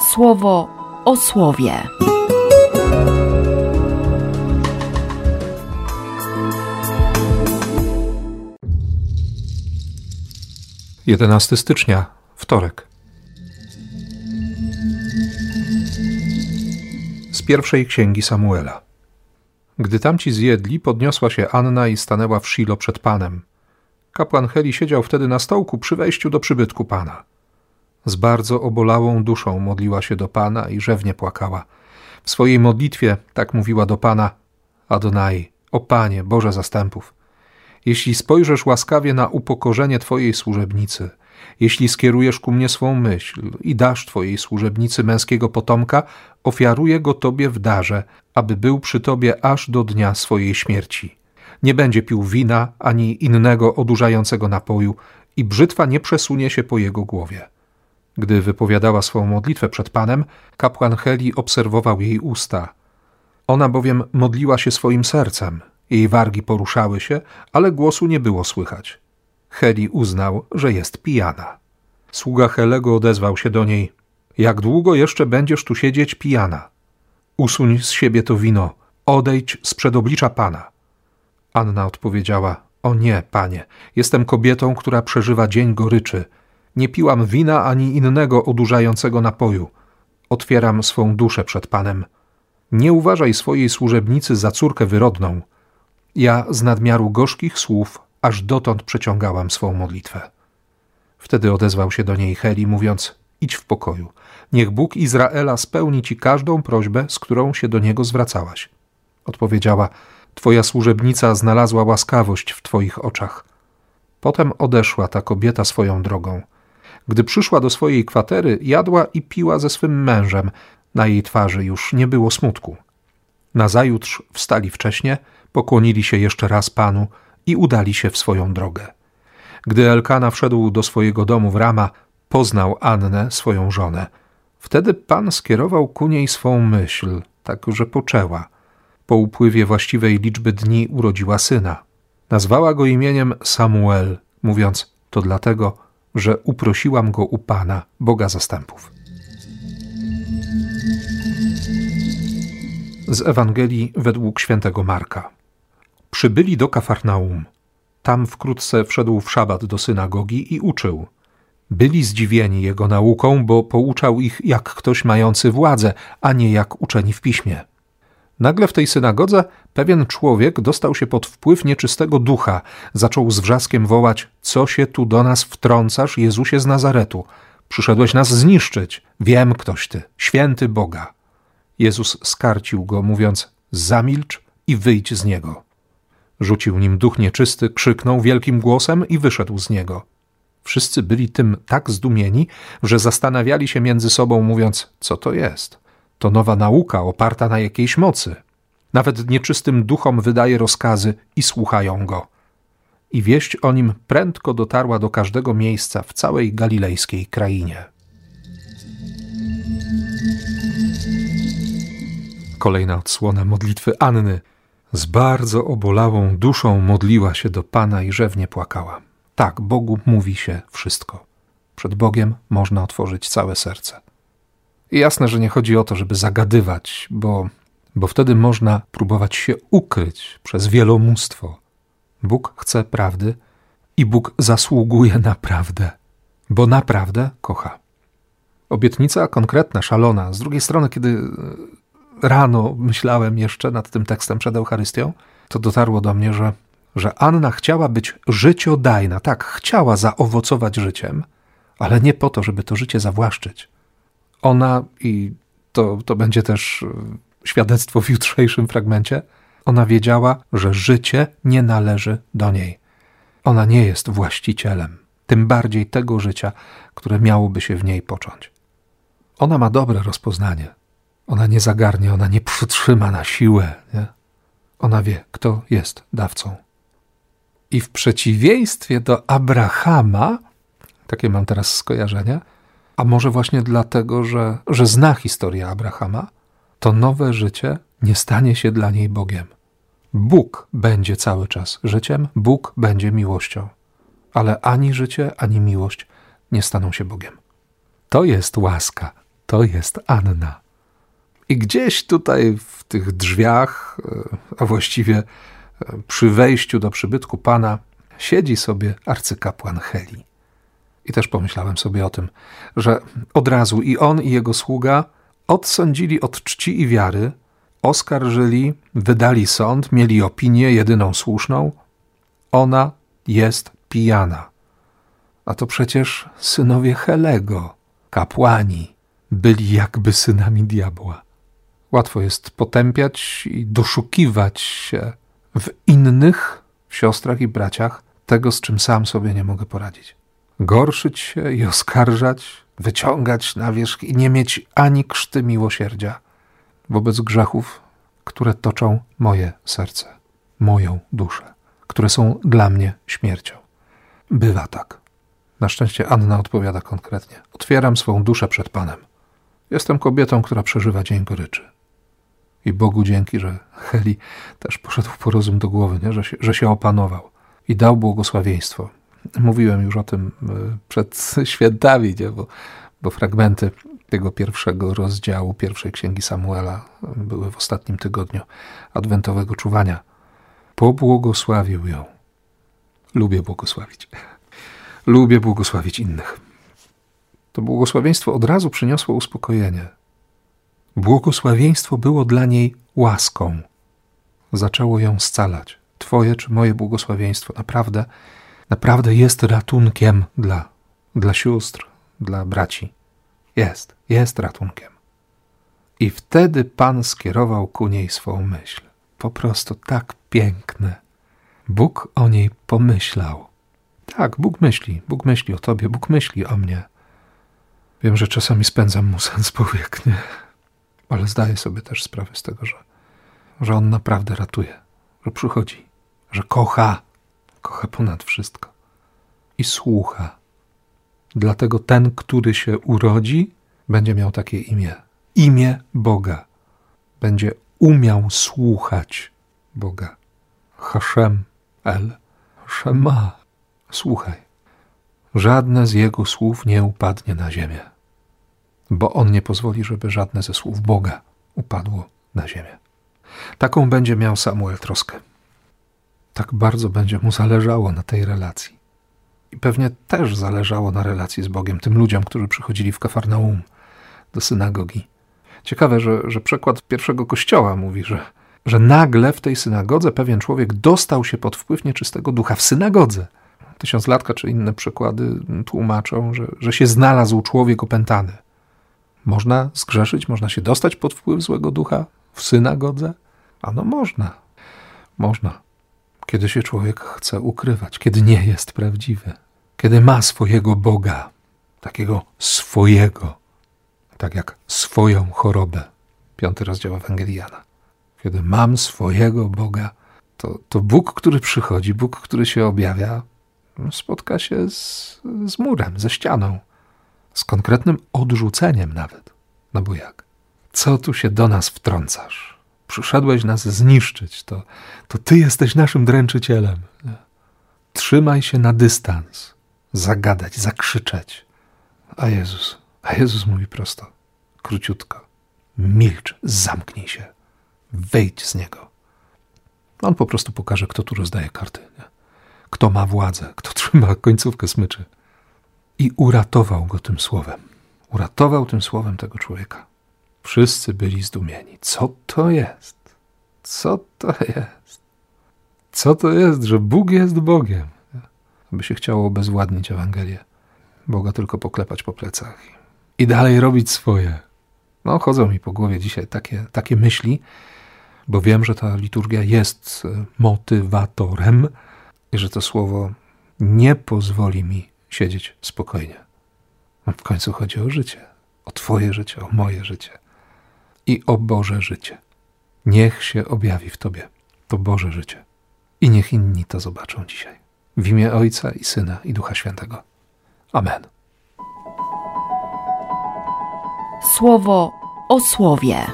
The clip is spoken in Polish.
słowo o słowie. 11 stycznia, wtorek. Z pierwszej księgi Samuela. Gdy tamci zjedli, podniosła się Anna i stanęła w Shilo przed Panem. Kapłan Heli siedział wtedy na stołku przy wejściu do przybytku Pana. Z bardzo obolałą duszą modliła się do Pana i rzewnie płakała. W swojej modlitwie tak mówiła do Pana: Adonai, o Panie, Boże zastępów, jeśli spojrzysz łaskawie na upokorzenie Twojej służebnicy, jeśli skierujesz ku mnie swą myśl i dasz Twojej służebnicy męskiego potomka, ofiaruję go Tobie w darze, aby był przy Tobie aż do dnia swojej śmierci. Nie będzie pił wina ani innego odurzającego napoju i brzytwa nie przesunie się po jego głowie. Gdy wypowiadała swą modlitwę przed Panem, kapłan Heli obserwował jej usta. Ona bowiem modliła się swoim sercem, jej wargi poruszały się, ale głosu nie było słychać. Heli uznał, że jest pijana. Sługa Helego odezwał się do niej: Jak długo jeszcze będziesz tu siedzieć pijana? Usuń z siebie to wino, odejdź z przedoblicza pana. Anna odpowiedziała: O nie, panie, jestem kobietą, która przeżywa dzień goryczy. Nie piłam wina ani innego odurzającego napoju. Otwieram swą duszę przed panem. Nie uważaj swojej służebnicy za córkę wyrodną. Ja z nadmiaru gorzkich słów aż dotąd przeciągałam swą modlitwę. Wtedy odezwał się do niej Heli, mówiąc: Idź w pokoju. Niech Bóg Izraela spełni ci każdą prośbę, z którą się do niego zwracałaś. Odpowiedziała: Twoja służebnica znalazła łaskawość w Twoich oczach. Potem odeszła ta kobieta swoją drogą. Gdy przyszła do swojej kwatery, jadła i piła ze swym mężem. Na jej twarzy już nie było smutku. Nazajutrz wstali wcześnie, pokłonili się jeszcze raz panu i udali się w swoją drogę. Gdy Elkana wszedł do swojego domu w Rama, poznał Annę, swoją żonę. Wtedy pan skierował ku niej swą myśl, tak że poczęła. Po upływie właściwej liczby dni urodziła syna. Nazwała go imieniem Samuel, mówiąc: To dlatego, że uprosiłam go u Pana, Boga zastępów. Z Ewangelii według świętego Marka. Przybyli do Kafarnaum. Tam wkrótce wszedł w szabat do synagogi i uczył. Byli zdziwieni jego nauką, bo pouczał ich jak ktoś mający władzę, a nie jak uczeni w piśmie. Nagle w tej synagodze pewien człowiek dostał się pod wpływ nieczystego ducha, zaczął z wrzaskiem wołać: Co się tu do nas wtrącasz, Jezusie z Nazaretu? Przyszedłeś nas zniszczyć. Wiem, ktoś ty, święty Boga. Jezus skarcił go, mówiąc: Zamilcz i wyjdź z niego. Rzucił nim duch nieczysty, krzyknął wielkim głosem i wyszedł z niego. Wszyscy byli tym tak zdumieni, że zastanawiali się między sobą, mówiąc: Co to jest? To nowa nauka oparta na jakiejś mocy. Nawet nieczystym duchom wydaje rozkazy i słuchają go. I wieść o nim prędko dotarła do każdego miejsca w całej galilejskiej krainie. Kolejna odsłona modlitwy Anny. Z bardzo obolałą duszą modliła się do Pana i rzewnie płakała. Tak, Bogu mówi się wszystko. Przed Bogiem można otworzyć całe serce. Jasne, że nie chodzi o to, żeby zagadywać, bo, bo wtedy można próbować się ukryć przez wielomóstwo. Bóg chce prawdy i Bóg zasługuje na prawdę, bo naprawdę kocha. Obietnica konkretna, szalona. Z drugiej strony, kiedy rano myślałem jeszcze nad tym tekstem przed Eucharystią, to dotarło do mnie, że, że Anna chciała być życiodajna. Tak, chciała zaowocować życiem, ale nie po to, żeby to życie zawłaszczyć. Ona, i to, to będzie też e, świadectwo w jutrzejszym fragmencie, ona wiedziała, że życie nie należy do niej. Ona nie jest właścicielem, tym bardziej tego życia, które miałoby się w niej począć. Ona ma dobre rozpoznanie. Ona nie zagarnie, ona nie przytrzyma na siłę. Nie? Ona wie, kto jest dawcą. I w przeciwieństwie do Abrahama, takie mam teraz skojarzenie, a może właśnie dlatego, że, że zna historię Abrahama, to nowe życie nie stanie się dla niej Bogiem. Bóg będzie cały czas życiem, Bóg będzie miłością, ale ani życie, ani miłość nie staną się Bogiem. To jest łaska, to jest Anna. I gdzieś tutaj w tych drzwiach, e, a właściwie e, przy wejściu do przybytku pana, siedzi sobie arcykapłan Heli. I też pomyślałem sobie o tym, że od razu i on, i jego sługa odsądzili od czci i wiary, oskarżyli, wydali sąd, mieli opinię jedyną słuszną. Ona jest pijana. A to przecież synowie Helego, kapłani, byli jakby synami diabła. Łatwo jest potępiać i doszukiwać się w innych, w siostrach i braciach, tego, z czym sam sobie nie mogę poradzić. Gorszyć się i oskarżać, wyciągać na wierzch i nie mieć ani krzty miłosierdzia wobec grzechów, które toczą moje serce, moją duszę, które są dla mnie śmiercią. Bywa tak. Na szczęście Anna odpowiada konkretnie. Otwieram swą duszę przed Panem. Jestem kobietą, która przeżywa dzień goryczy. I Bogu dzięki, że Heli też poszedł po rozum do głowy, nie? Że, się, że się opanował i dał błogosławieństwo. Mówiłem już o tym e, przed świętami, nie? Bo, bo fragmenty tego pierwszego rozdziału pierwszej księgi Samuela były w ostatnim tygodniu adwentowego czuwania. Pobłogosławił ją. Lubię błogosławić. Lubię błogosławić innych. To błogosławieństwo od razu przyniosło uspokojenie. Błogosławieństwo było dla niej łaską. Zaczęło ją scalać. Twoje czy moje błogosławieństwo naprawdę, naprawdę jest ratunkiem dla, dla sióstr, dla braci. Jest, jest ratunkiem. I wtedy Pan skierował ku niej swą myśl. Po prostu tak piękne. Bóg o niej pomyślał. Tak, Bóg myśli, Bóg myśli o tobie, Bóg myśli o mnie. Wiem, że czasami spędzam mu sens powiek, nie? ale zdaję sobie też sprawę z tego, że, że on naprawdę ratuje, że przychodzi, że kocha, kocha ponad wszystko i słucha. Dlatego ten, który się urodzi, będzie miał takie imię imię Boga. Będzie umiał słuchać Boga. Hashem El Shema. Słuchaj. Żadne z jego słów nie upadnie na ziemię bo on nie pozwoli, żeby żadne ze słów Boga upadło na ziemię. Taką będzie miał Samuel troskę. Tak bardzo będzie mu zależało na tej relacji. I pewnie też zależało na relacji z Bogiem tym ludziom, którzy przychodzili w Kafarnaum do synagogi. Ciekawe, że, że przekład pierwszego kościoła mówi, że, że nagle w tej synagodze pewien człowiek dostał się pod wpływ nieczystego ducha w synagodze. Tysiąclatka czy inne przekłady tłumaczą, że, że się znalazł człowiek opętany. Można zgrzeszyć, można się dostać pod wpływ złego ducha w synagodze? Ano można. Można. Kiedy się człowiek chce ukrywać, kiedy nie jest prawdziwy, kiedy ma swojego Boga, takiego swojego, tak jak swoją chorobę. Piąty rozdział Ewangeliana. Kiedy mam swojego Boga, to, to Bóg, który przychodzi, Bóg, który się objawia, spotka się z, z murem, ze ścianą z konkretnym odrzuceniem nawet. No bo jak? Co tu się do nas wtrącasz? Przyszedłeś nas zniszczyć, to, to ty jesteś naszym dręczycielem. Trzymaj się na dystans, zagadać, zakrzyczeć. A Jezus, a Jezus mówi prosto, króciutko. Milcz, zamknij się, wejdź z niego. On po prostu pokaże, kto tu rozdaje karty, nie? kto ma władzę, kto trzyma końcówkę smyczy i uratował go tym słowem. Uratował tym słowem tego człowieka. Wszyscy byli zdumieni. Co to jest? Co to jest? Co to jest, że Bóg jest Bogiem? Aby się chciało obezwładnić Ewangelię. Boga tylko poklepać po plecach i dalej robić swoje. No, chodzą mi po głowie dzisiaj takie, takie myśli, bo wiem, że ta liturgia jest motywatorem i że to słowo nie pozwoli mi siedzieć spokojnie. W końcu chodzi o życie, o Twoje życie, o moje życie i o Boże życie. Niech się objawi w Tobie to Boże życie i niech inni to zobaczą dzisiaj. W imię Ojca i Syna i Ducha Świętego. Amen. Słowo o słowie.